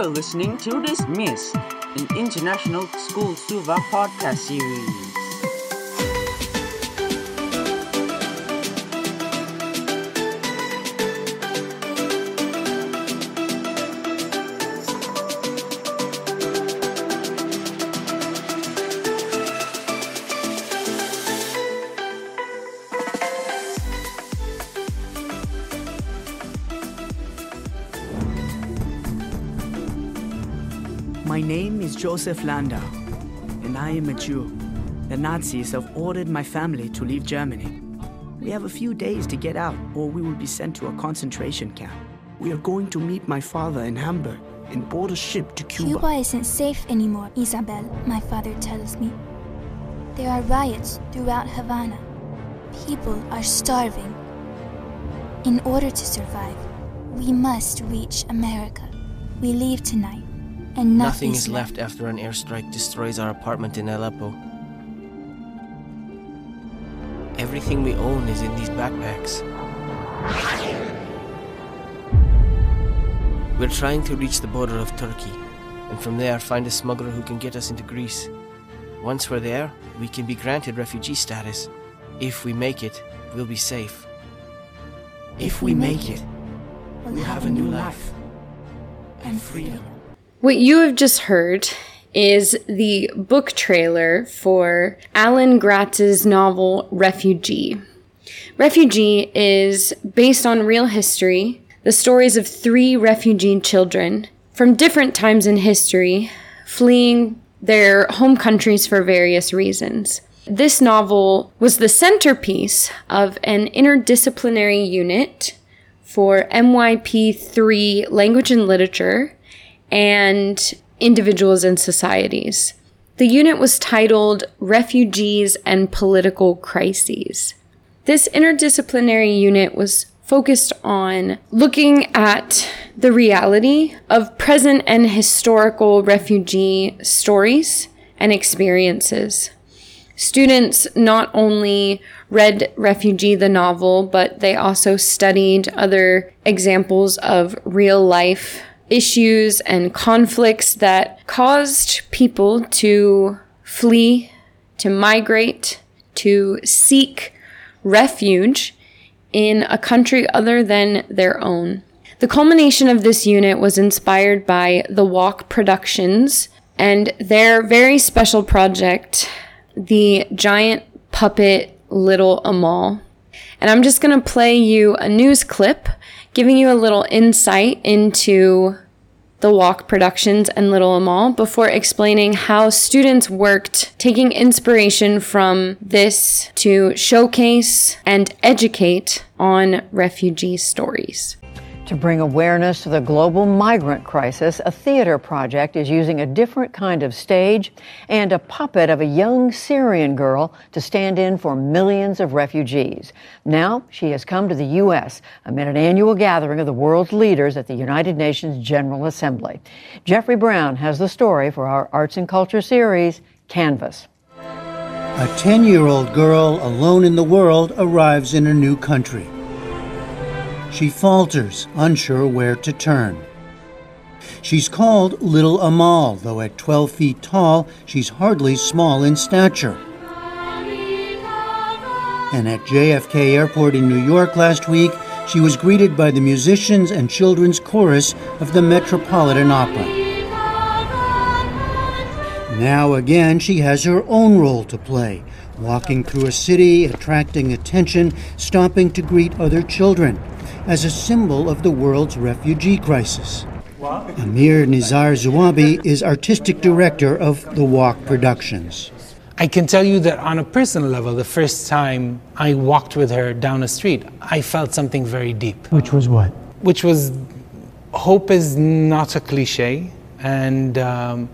You're listening to Dismiss, an international school Suva podcast series. Joseph Landau, and I am a Jew. The Nazis have ordered my family to leave Germany. We have a few days to get out, or we will be sent to a concentration camp. We are going to meet my father in Hamburg and board a ship to Cuba. Cuba isn't safe anymore, Isabel, my father tells me. There are riots throughout Havana. People are starving. In order to survive, we must reach America. We leave tonight, and Nothing is left after an airstrike destroys our apartment in Aleppo. Everything we own is in these backpacks. We're trying to reach the border of Turkey, and from there find a smuggler who can get us into Greece. Once we're there, we can be granted refugee status. If we make it, we'll be safe. If we make it, we have a new life and freedom. What you have just heard is the book trailer for Alan Gratz's novel Refugee. Refugee is based on real history, the stories of three refugee children from different times in history fleeing their home countries for various reasons. This novel was the centerpiece of an interdisciplinary unit for MYP3 language and literature and individuals and societies. The unit was titled Refugees and Political Crises. This interdisciplinary unit was focused on looking at the reality of present and historical refugee stories and experiences. Students not only read Refugee the novel, but they also studied other examples of real life issues and conflicts that caused people to flee, to migrate, to seek refuge in a country other than their own. The culmination of this unit was inspired by the Walk Productions and their very special project, the giant puppet Little Amal. And I'm just going to play you a news clip giving you a little insight into the Walk Productions and Little Amal before explaining how students worked taking inspiration from this to showcase and educate on refugee stories. To bring awareness to the global migrant crisis, a theater project is using a different kind of stage and a puppet of a young Syrian girl to stand in for millions of refugees. Now she has come to the U.S. amid an annual gathering of the world's leaders at the United Nations General Assembly. Jeffrey Brown has the story for our Arts and Culture series, Canvas. A 10 year old girl alone in the world arrives in a new country. She falters, unsure where to turn. She's called Little Amal, though at 12 feet tall, she's hardly small in stature. And at JFK Airport in New York last week, she was greeted by the musicians and children's chorus of the Metropolitan Opera. Now again, she has her own role to play, walking through a city, attracting attention, stopping to greet other children, as a symbol of the world's refugee crisis. Amir Nizar Zuabi is artistic director of the Walk Productions. I can tell you that on a personal level, the first time I walked with her down a street, I felt something very deep. Which was what? Which was hope is not a cliche, and um,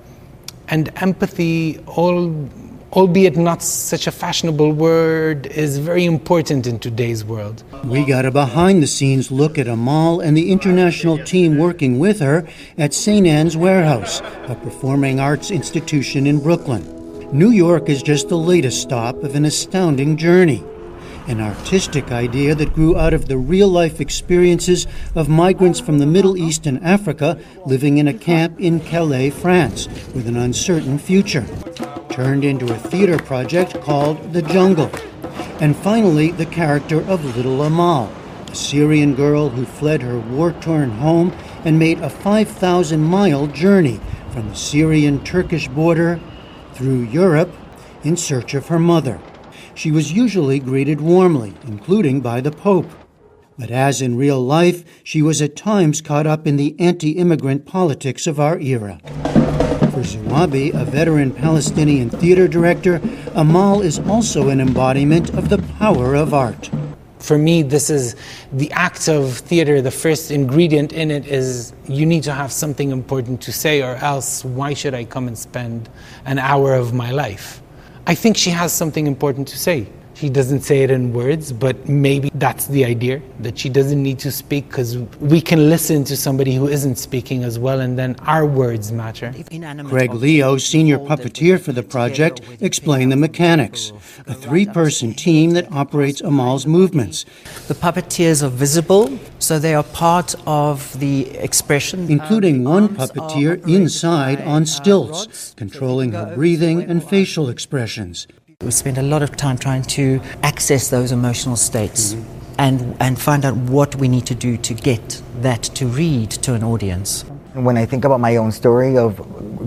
and empathy, all, albeit not such a fashionable word, is very important in today's world. We got a behind the scenes look at Amal and the international team working with her at St. Ann's Warehouse, a performing arts institution in Brooklyn. New York is just the latest stop of an astounding journey. An artistic idea that grew out of the real life experiences of migrants from the Middle East and Africa living in a camp in Calais, France, with an uncertain future. Turned into a theater project called The Jungle. And finally, the character of Little Amal, a Syrian girl who fled her war torn home and made a 5,000 mile journey from the Syrian Turkish border through Europe in search of her mother. She was usually greeted warmly, including by the Pope. But as in real life, she was at times caught up in the anti immigrant politics of our era. For Zuabi, a veteran Palestinian theater director, Amal is also an embodiment of the power of art for me, this is the act of theater. The first ingredient in it is you need to have something important to say, or else why should I come and spend an hour of my life? I think she has something important to say. She doesn't say it in words, but maybe that's the idea that she doesn't need to speak because we can listen to somebody who isn't speaking as well, and then our words matter. Greg Leo, senior puppeteer for the project, explained the mechanics a three person team that operates Amal's movements. The puppeteers are visible, so they are part of the expression. Including one puppeteer inside on stilts, controlling her breathing and facial expressions. We spend a lot of time trying to access those emotional states mm-hmm. and, and find out what we need to do to get that to read to an audience. When I think about my own story of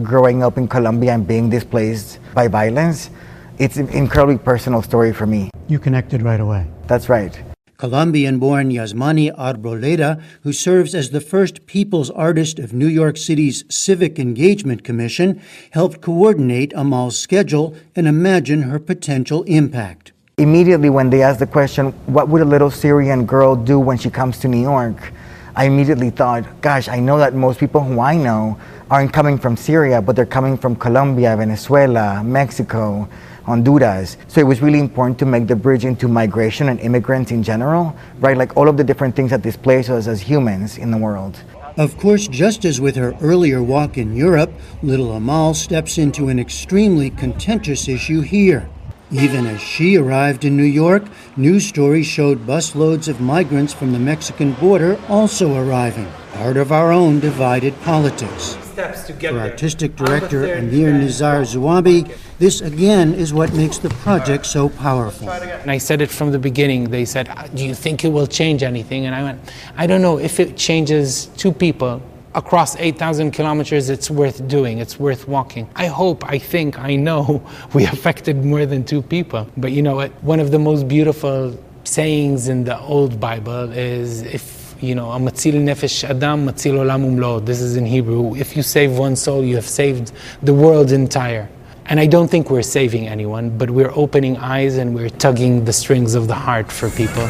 growing up in Colombia and being displaced by violence, it's an incredibly personal story for me. You connected right away. That's right. Colombian born Yazmany Arboleda, who serves as the first People's Artist of New York City's Civic Engagement Commission, helped coordinate Amal's schedule and imagine her potential impact. Immediately, when they asked the question, What would a little Syrian girl do when she comes to New York? I immediately thought, Gosh, I know that most people who I know aren't coming from Syria, but they're coming from Colombia, Venezuela, Mexico. Honduras. So it was really important to make the bridge into migration and immigrants in general, right? Like all of the different things that displace us as humans in the world. Of course, just as with her earlier walk in Europe, little Amal steps into an extremely contentious issue here. Even as she arrived in New York, news stories showed busloads of migrants from the Mexican border also arriving, part of our own divided politics. For artistic director Amir Nizar Zuabi, this again is what makes the project so powerful. And I said it from the beginning. They said, uh, Do you think it will change anything? And I went, I don't know. If it changes two people across 8,000 kilometers, it's worth doing. It's worth walking. I hope, I think, I know we affected more than two people. But you know what? One of the most beautiful sayings in the old Bible is if you know, matzil nefesh adam, matzil olam umlo. This is in Hebrew. If you save one soul, you have saved the world entire. And I don't think we're saving anyone, but we're opening eyes and we're tugging the strings of the heart for people.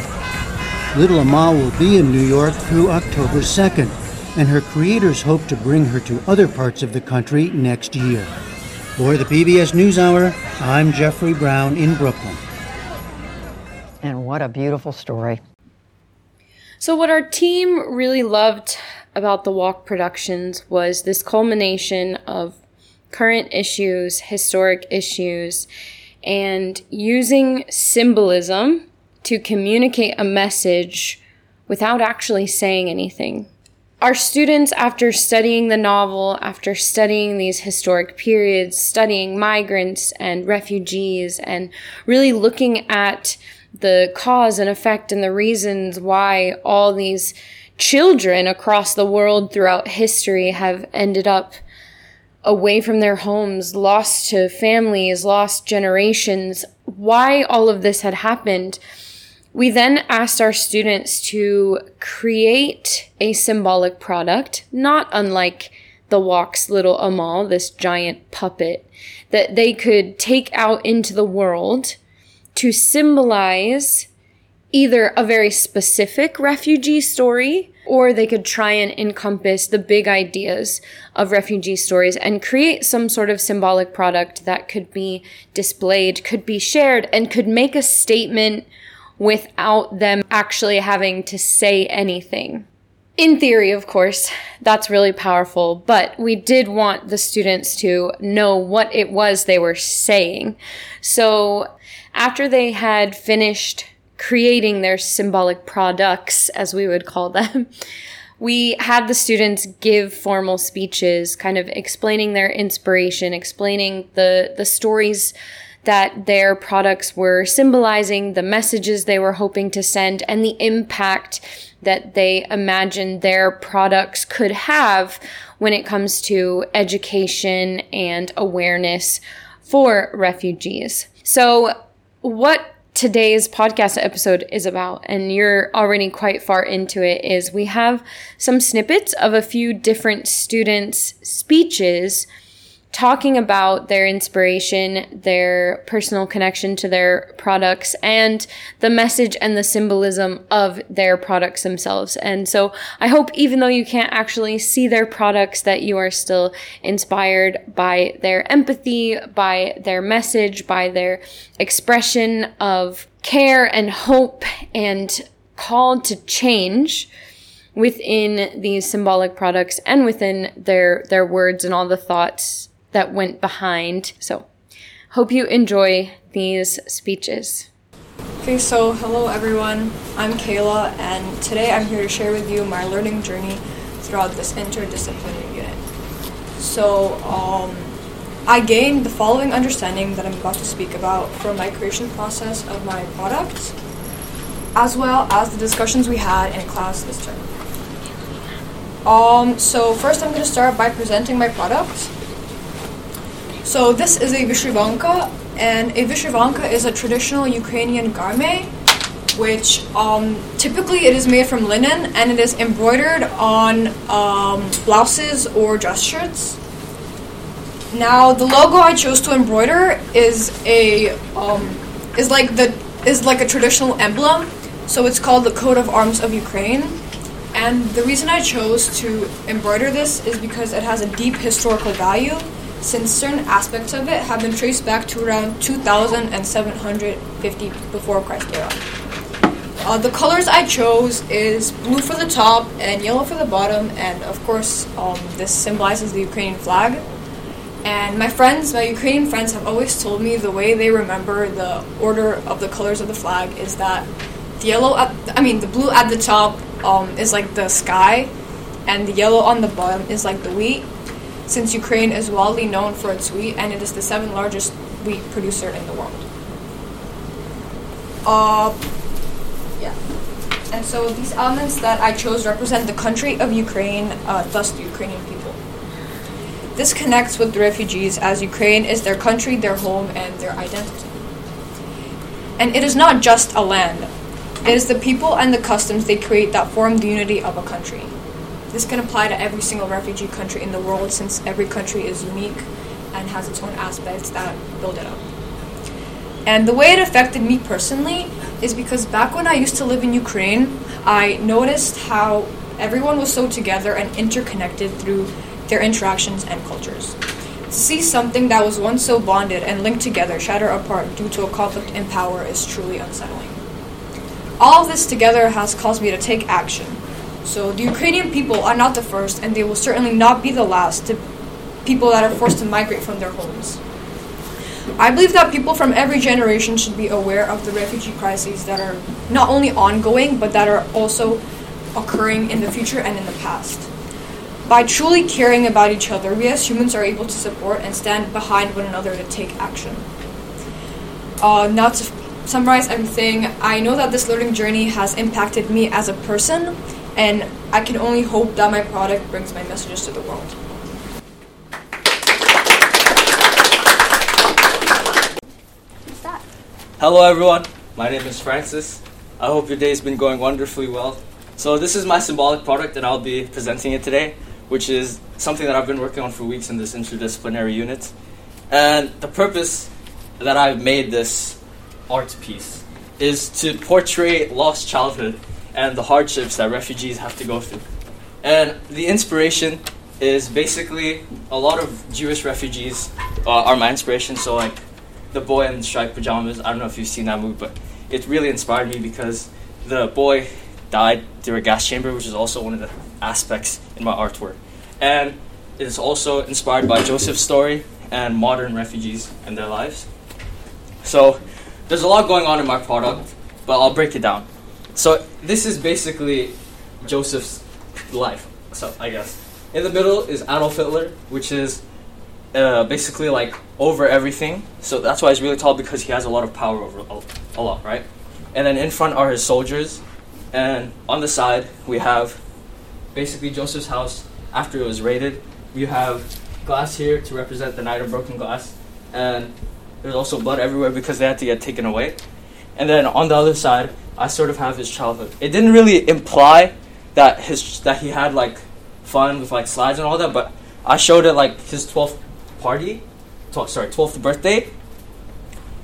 Little Amal will be in New York through October 2nd, and her creators hope to bring her to other parts of the country next year. For the PBS NewsHour, I'm Jeffrey Brown in Brooklyn. And what a beautiful story. So, what our team really loved about the Walk Productions was this culmination of current issues, historic issues, and using symbolism to communicate a message without actually saying anything. Our students, after studying the novel, after studying these historic periods, studying migrants and refugees, and really looking at the cause and effect and the reasons why all these children across the world throughout history have ended up away from their homes, lost to families, lost generations, why all of this had happened. We then asked our students to create a symbolic product, not unlike the Walk's little Amal, this giant puppet, that they could take out into the world to symbolize either a very specific refugee story or they could try and encompass the big ideas of refugee stories and create some sort of symbolic product that could be displayed, could be shared, and could make a statement without them actually having to say anything. In theory, of course, that's really powerful, but we did want the students to know what it was they were saying. So after they had finished creating their symbolic products, as we would call them, we had the students give formal speeches, kind of explaining their inspiration, explaining the, the stories that their products were symbolizing, the messages they were hoping to send, and the impact that they imagined their products could have when it comes to education and awareness for refugees. So, what today's podcast episode is about, and you're already quite far into it, is we have some snippets of a few different students' speeches talking about their inspiration, their personal connection to their products, and the message and the symbolism of their products themselves. And so I hope, even though you can't actually see their products, that you are still inspired by their empathy, by their message, by their expression of care and hope and called to change within these symbolic products and within their their words and all the thoughts that went behind. So, hope you enjoy these speeches. Okay, so hello everyone. I'm Kayla, and today I'm here to share with you my learning journey throughout this interdisciplinary unit. So, um, I gained the following understanding that I'm about to speak about from my creation process of my products, as well as the discussions we had in class this term. Um, so first I'm going to start by presenting my product. So this is a vyshyvanka, and a vyshyvanka is a traditional Ukrainian garment, which um, typically it is made from linen and it is embroidered on um, blouses or dress shirts. Now the logo I chose to embroider is a um, is like the is like a traditional emblem, so it's called the coat of arms of Ukraine. And the reason I chose to embroider this is because it has a deep historical value since certain aspects of it have been traced back to around 2750 before Christ era. Uh, the colors I chose is blue for the top and yellow for the bottom, and of course, um, this symbolizes the Ukrainian flag. And my friends, my Ukrainian friends, have always told me the way they remember the order of the colors of the flag is that the yellow, at, I mean, the blue at the top um, is like the sky, and the yellow on the bottom is like the wheat, since Ukraine is widely known for its wheat and it is the seventh largest wheat producer in the world. Uh, yeah. And so these elements that I chose represent the country of Ukraine, uh, thus the Ukrainian people. This connects with the refugees as Ukraine is their country, their home, and their identity. And it is not just a land, it is the people and the customs they create that form the unity of a country. This can apply to every single refugee country in the world since every country is unique and has its own aspects that build it up. And the way it affected me personally is because back when I used to live in Ukraine, I noticed how everyone was so together and interconnected through their interactions and cultures. To see something that was once so bonded and linked together shatter apart due to a conflict in power is truly unsettling. All of this together has caused me to take action so the Ukrainian people are not the first, and they will certainly not be the last to people that are forced to migrate from their homes. I believe that people from every generation should be aware of the refugee crises that are not only ongoing, but that are also occurring in the future and in the past. By truly caring about each other, we as humans are able to support and stand behind one another to take action. Uh, now, to summarize everything, I know that this learning journey has impacted me as a person and I can only hope that my product brings my messages to the world. Hello everyone, my name is Francis. I hope your day has been going wonderfully well. So this is my symbolic product and I'll be presenting it today, which is something that I've been working on for weeks in this interdisciplinary unit. And the purpose that I've made this art piece is to portray lost childhood and the hardships that refugees have to go through. And the inspiration is basically a lot of Jewish refugees uh, are my inspiration. So, like the boy in striped pajamas, I don't know if you've seen that movie, but it really inspired me because the boy died through a gas chamber, which is also one of the aspects in my artwork. And it is also inspired by Joseph's story and modern refugees and their lives. So, there's a lot going on in my product but I'll break it down. So this is basically Joseph's life. So I guess in the middle is Adolf Hitler, which is uh, basically like over everything. So that's why he's really tall because he has a lot of power over a, lot, right? And then in front are his soldiers, and on the side we have basically Joseph's house after it was raided. You have glass here to represent the night of broken glass, and there's also blood everywhere because they had to get taken away. And then on the other side, I sort of have his childhood. It didn't really imply that his that he had like fun with like slides and all that, but I showed it like his 12th party, 12, sorry, 12th birthday.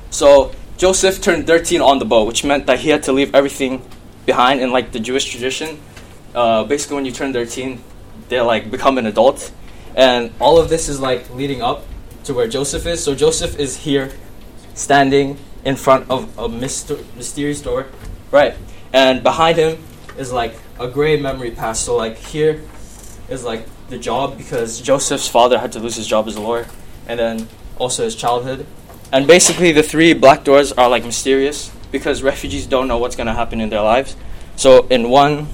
So Joseph turned 13 on the boat, which meant that he had to leave everything behind in like the Jewish tradition. Uh, basically, when you turn 13, they like become an adult, and all of this is like leading up to where Joseph is. So Joseph is here, standing in front of a myster- mysterious door, right? And behind him is like a gray memory past. So like here is like the job because Joseph's father had to lose his job as a lawyer, and then also his childhood. And basically, the three black doors are like mysterious because refugees don't know what's going to happen in their lives. So, in one,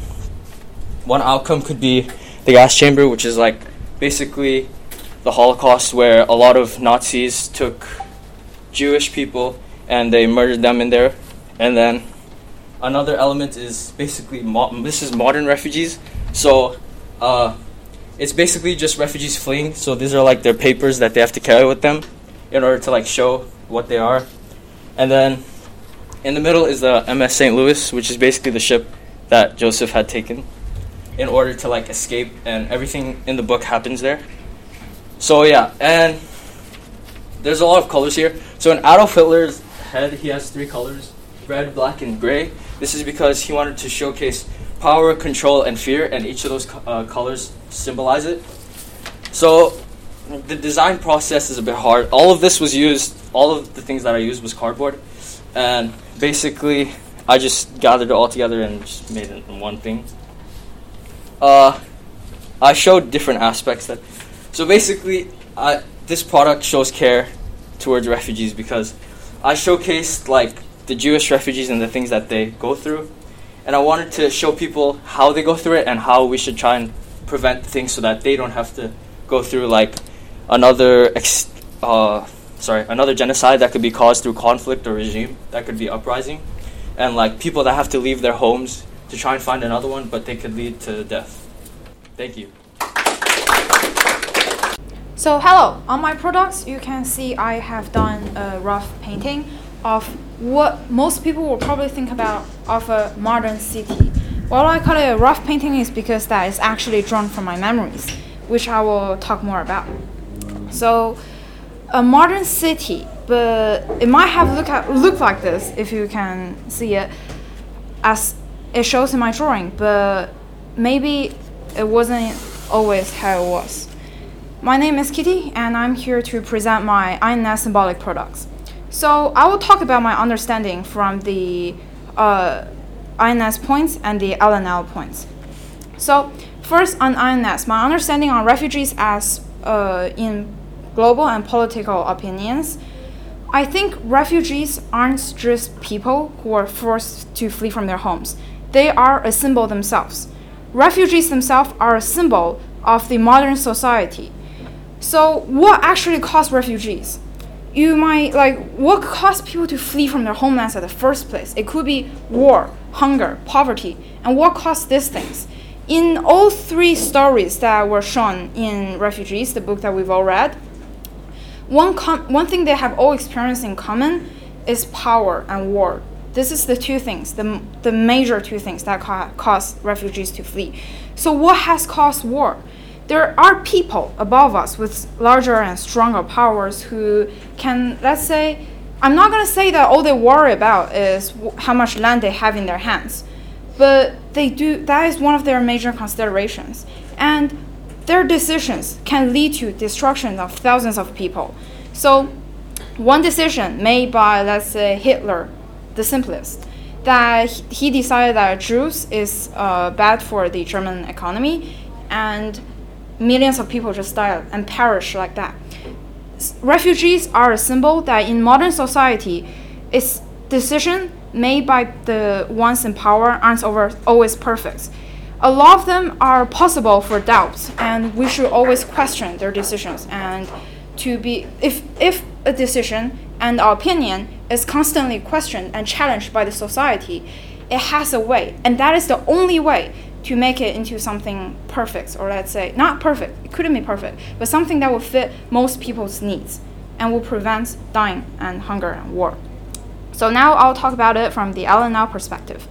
one outcome could be the gas chamber, which is like basically the Holocaust, where a lot of Nazis took Jewish people and they murdered them in there. And then another element is basically mo- this is modern refugees. So, uh, it's basically just refugees fleeing. So these are like their papers that they have to carry with them in order to like show what they are. And then in the middle is the MS St. Louis, which is basically the ship that Joseph had taken in order to like escape, and everything in the book happens there. So yeah, and there's a lot of colors here. So in Adolf Hitler's head, he has three colors: red, black, and gray. This is because he wanted to showcase power, control, and fear, and each of those uh, colors symbolize it. So the design process is a bit hard. All of this was used, all of the things that I used was cardboard, and basically I just gathered it all together and just made it in one thing. Uh, I showed different aspects that. So basically, I, this product shows care towards refugees because I showcased like the Jewish refugees and the things that they go through. And I wanted to show people how they go through it and how we should try and prevent things so that they don't have to go through like another ex- uh, sorry another genocide that could be caused through conflict or regime that could be uprising. And like people that have to leave their homes to try and find another one but they could lead to death. Thank you so hello on my products you can see i have done a rough painting of what most people will probably think about of a modern city. Why I call it a rough painting is because that is actually drawn from my memories, which I will talk more about. So, a modern city, but it might have look at, look like this if you can see it, as it shows in my drawing. But maybe it wasn't always how it was. My name is Kitty, and I'm here to present my INS symbolic products. So I will talk about my understanding from the uh, INS points and the LNL points. So first on INS, my understanding on refugees as uh, in global and political opinions. I think refugees aren't just people who are forced to flee from their homes. They are a symbol themselves. Refugees themselves are a symbol of the modern society. So, what actually caused refugees? you might like what caused people to flee from their homelands at the first place? It could be war hunger poverty and what caused these things? In all three stories that were shown in refugees the book that we've all read one, one thing they have all experienced in common is power and war. This is the two things the, the major two things that ca- cause refugees to flee. So what has caused war there are people above us with larger and stronger powers who can, let's say, I'm not going to say that all they worry about is how much land they have in their hands, but they do, that is one of their major considerations. And their decisions can lead to destruction of thousands of people. So, one decision made by, let's say, Hitler, the simplest, that he decided that Jews is uh, bad for the German economy, and millions of people just die and perish like that. Refugees are a symbol that in modern society is decision made by the ones in power aren't over, always perfect. A lot of them are possible for doubts, and we should always question their decisions. And to be, if if a decision and our opinion is constantly questioned and challenged by the society, it has a way, and that is the only way to make it into something perfect, or let's say not perfect. It couldn't be perfect, but something that will fit most people's needs and will prevent dying and hunger and war. So now I'll talk about it from the LNL perspective.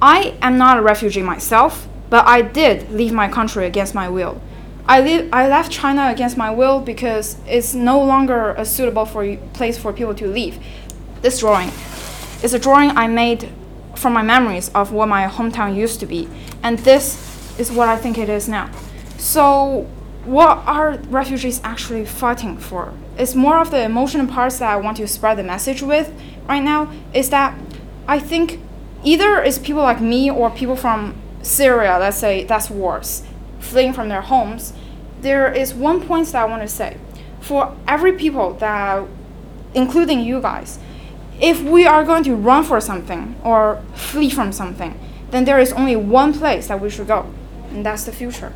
I am not a refugee myself, but I did leave my country against my will. I, li- I left China against my will because it's no longer a suitable for place for people to live. This drawing is a drawing I made from my memories of what my hometown used to be, and this is what I think it is now. So, what are refugees actually fighting for? It's more of the emotional parts that I want to spread the message with right now. Is that I think either it's people like me or people from Syria, let's say that's worse, fleeing from their homes. There is one point that I want to say. For every people that, including you guys, if we are going to run for something or flee from something, then there is only one place that we should go, and that's the future.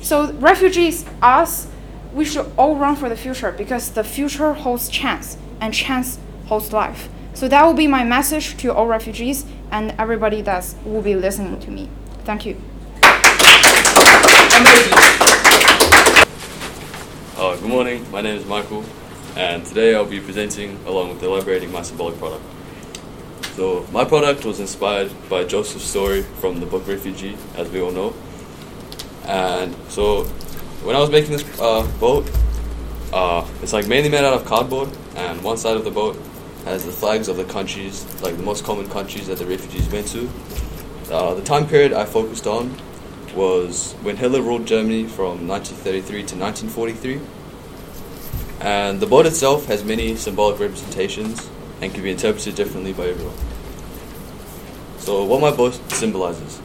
So refugees, us, we should all run for the future because the future holds chance, and chance holds life. So that will be my message to all refugees and everybody that will be listening to me. Thank you. Uh, good morning, my name is Michael, and today I'll be presenting along with elaborating my symbolic product. So, my product was inspired by Joseph's story from the book Refugee, as we all know. And so, when I was making this uh, boat, uh, it's like mainly made out of cardboard, and one side of the boat has the flags of the countries, like the most common countries that the refugees went to. Uh, the time period I focused on was when Hitler ruled Germany from 1933 to 1943. And the boat itself has many symbolic representations and can be interpreted differently by everyone. So, what my boat symbolizes.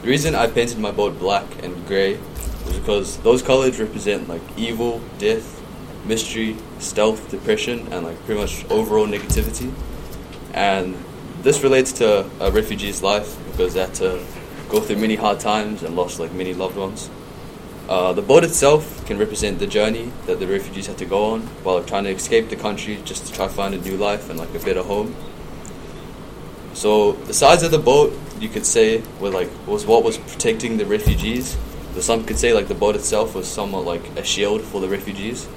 The reason I painted my boat black and grey was because those colors represent like evil, death, mystery, stealth, depression, and like pretty much overall negativity. And this relates to a refugee's life because they had to go through many hard times and lost like many loved ones. Uh, the boat itself can represent the journey that the refugees had to go on while trying to escape the country just to try to find a new life and like a better home. So the size of the boat, you could say, were like was what was protecting the refugees. The some could say like the boat itself was somewhat like a shield for the refugees.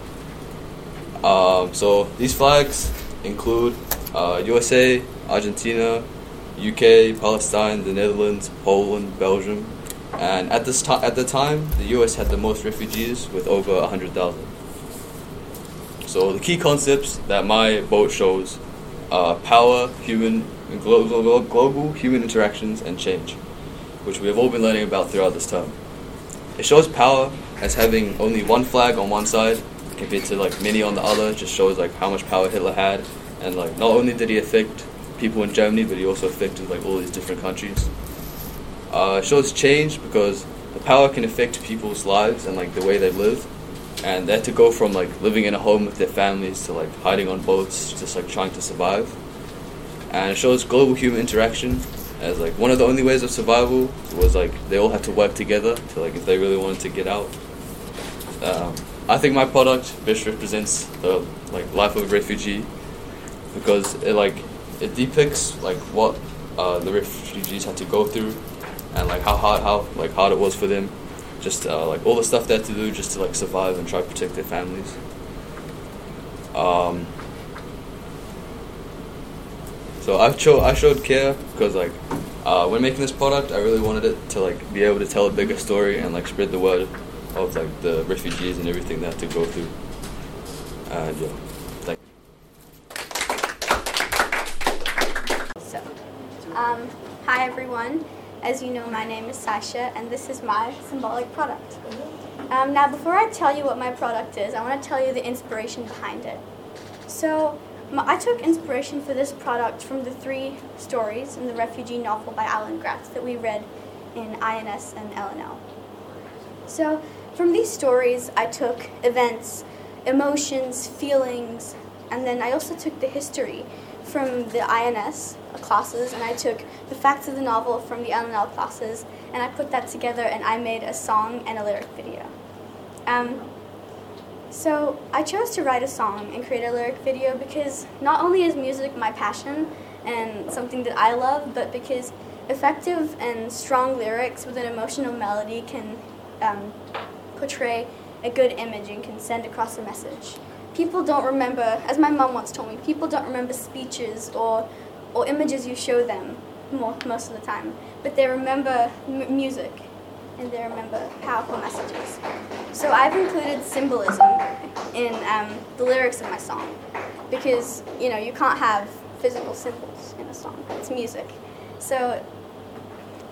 Um, so these flags include uh, USA, Argentina, UK, Palestine, the Netherlands, Poland, Belgium, and at this time, at the time, the US had the most refugees with over hundred thousand. So the key concepts that my boat shows are power, human, global, global human interactions, and change, which we have all been learning about throughout this term. It shows power as having only one flag on one side compared to like many on the other. Just shows like how much power Hitler had, and like not only did he affect people in Germany, but he also affected like all these different countries. Uh, shows change because the power can affect people's lives and like the way they live, and they had to go from like living in a home with their families to like hiding on boats, just like trying to survive. And it shows global human interaction as like one of the only ways of survival was like they all had to work together to like if they really wanted to get out. Um, I think my product best represents the like life of a refugee because it like it depicts like what uh, the refugees had to go through and like how hard how like hard it was for them just uh, like all the stuff they had to do just to like survive and try to protect their families. Um, so I showed I showed care because like uh, when making this product I really wanted it to like be able to tell a bigger story and like spread the word of like the refugees and everything they had to go through. And yeah. Thank So, um, hi everyone. As you know, my name is Sasha, and this is my symbolic product. Um, now, before I tell you what my product is, I want to tell you the inspiration behind it. So, I took inspiration for this product from the three stories in the refugee novel by Alan Gratz that we read in INS and LNL. So, from these stories, I took events, emotions, feelings, and then I also took the history from the INS classes and I took the facts of the novel from the LNL classes and I put that together and I made a song and a lyric video. Um, so I chose to write a song and create a lyric video because not only is music my passion and something that I love, but because effective and strong lyrics with an emotional melody can um, portray a good image and can send across a message. People don't remember, as my mom once told me, people don't remember speeches or, or images you show them more, most of the time, but they remember m- music and they remember powerful messages. So I've included symbolism in um, the lyrics of my song because, you know, you can't have physical symbols in a song. It's music. So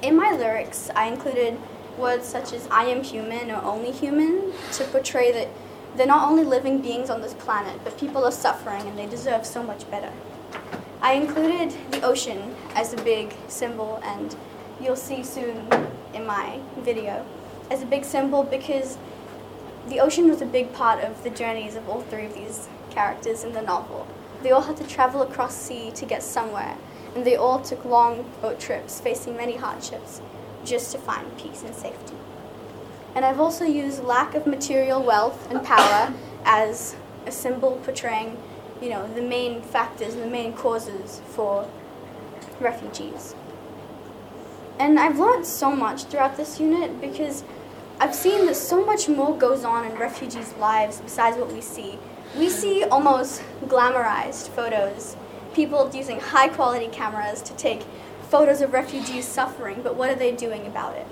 in my lyrics, I included words such as I am human or only human to portray that they're not only living beings on this planet, but people are suffering and they deserve so much better. I included the ocean as a big symbol, and you'll see soon in my video, as a big symbol because the ocean was a big part of the journeys of all three of these characters in the novel. They all had to travel across sea to get somewhere, and they all took long boat trips, facing many hardships, just to find peace and safety. And I've also used lack of material wealth and power as a symbol portraying, you know, the main factors, and the main causes for refugees. And I've learned so much throughout this unit because I've seen that so much more goes on in refugees' lives besides what we see. We see almost glamorized photos, people using high quality cameras to take photos of refugees suffering, but what are they doing about it?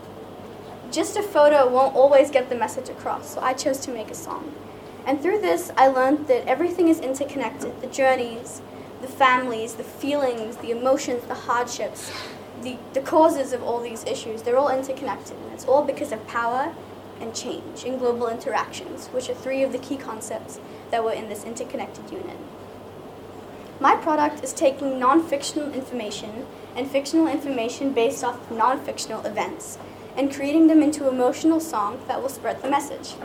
Just a photo won't always get the message across, so I chose to make a song. And through this, I learned that everything is interconnected the journeys, the families, the feelings, the emotions, the hardships, the, the causes of all these issues, they're all interconnected. And it's all because of power and change in global interactions, which are three of the key concepts that were in this interconnected unit. My product is taking non fictional information and fictional information based off non fictional events and creating them into emotional songs that will spread the message.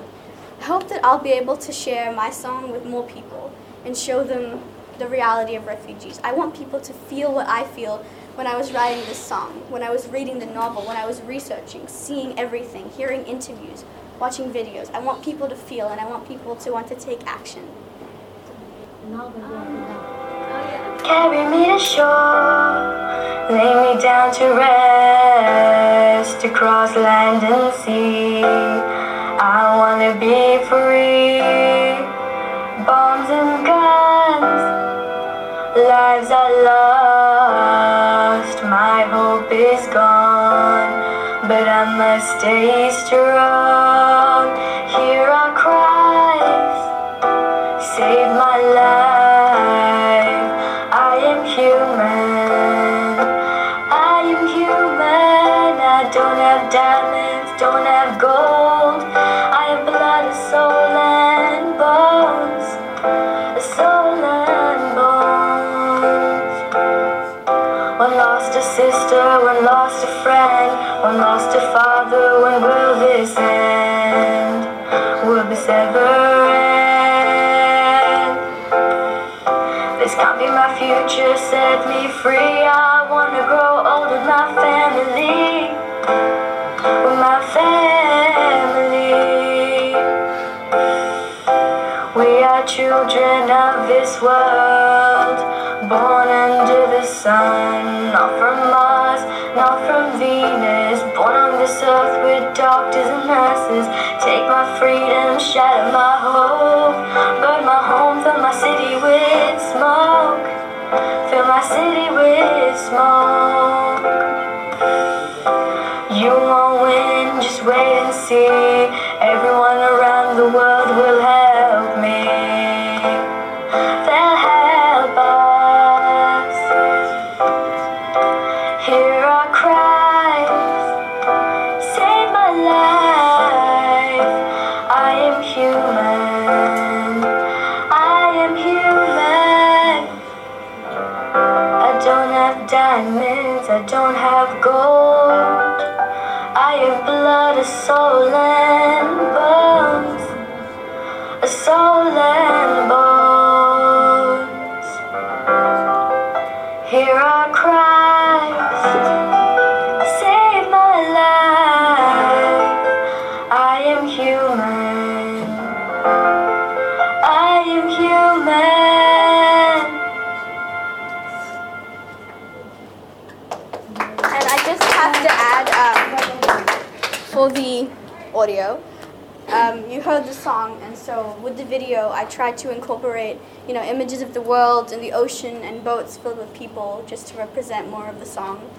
I hope that I'll be able to share my song with more people and show them the reality of refugees. I want people to feel what I feel when I was writing this song, when I was reading the novel, when I was researching, seeing everything, hearing interviews, watching videos. I want people to feel and I want people to want to take action. Carry me to shore, lay me down to rest across land and sea. Wanna be free. Bombs and guns, lives are lost, my hope is gone, but I must stay strong. This? This can't be my future, set me free. I wanna grow old with my family. With my family. We are children of this world, born under the sun, not from Mars, not from Venus, born on this earth doctors and nurses. Take my freedom, shatter my hope, burn my home, fill my city with smoke, fill my city with smoke. Diamonds, I am human I am human. I don't have dime wings I don't have gold. I have blood, a soul, and bones. A soul and bones. Heard the song, and so with the video, I tried to incorporate, you know, images of the world and the ocean and boats filled with people, just to represent more of the song.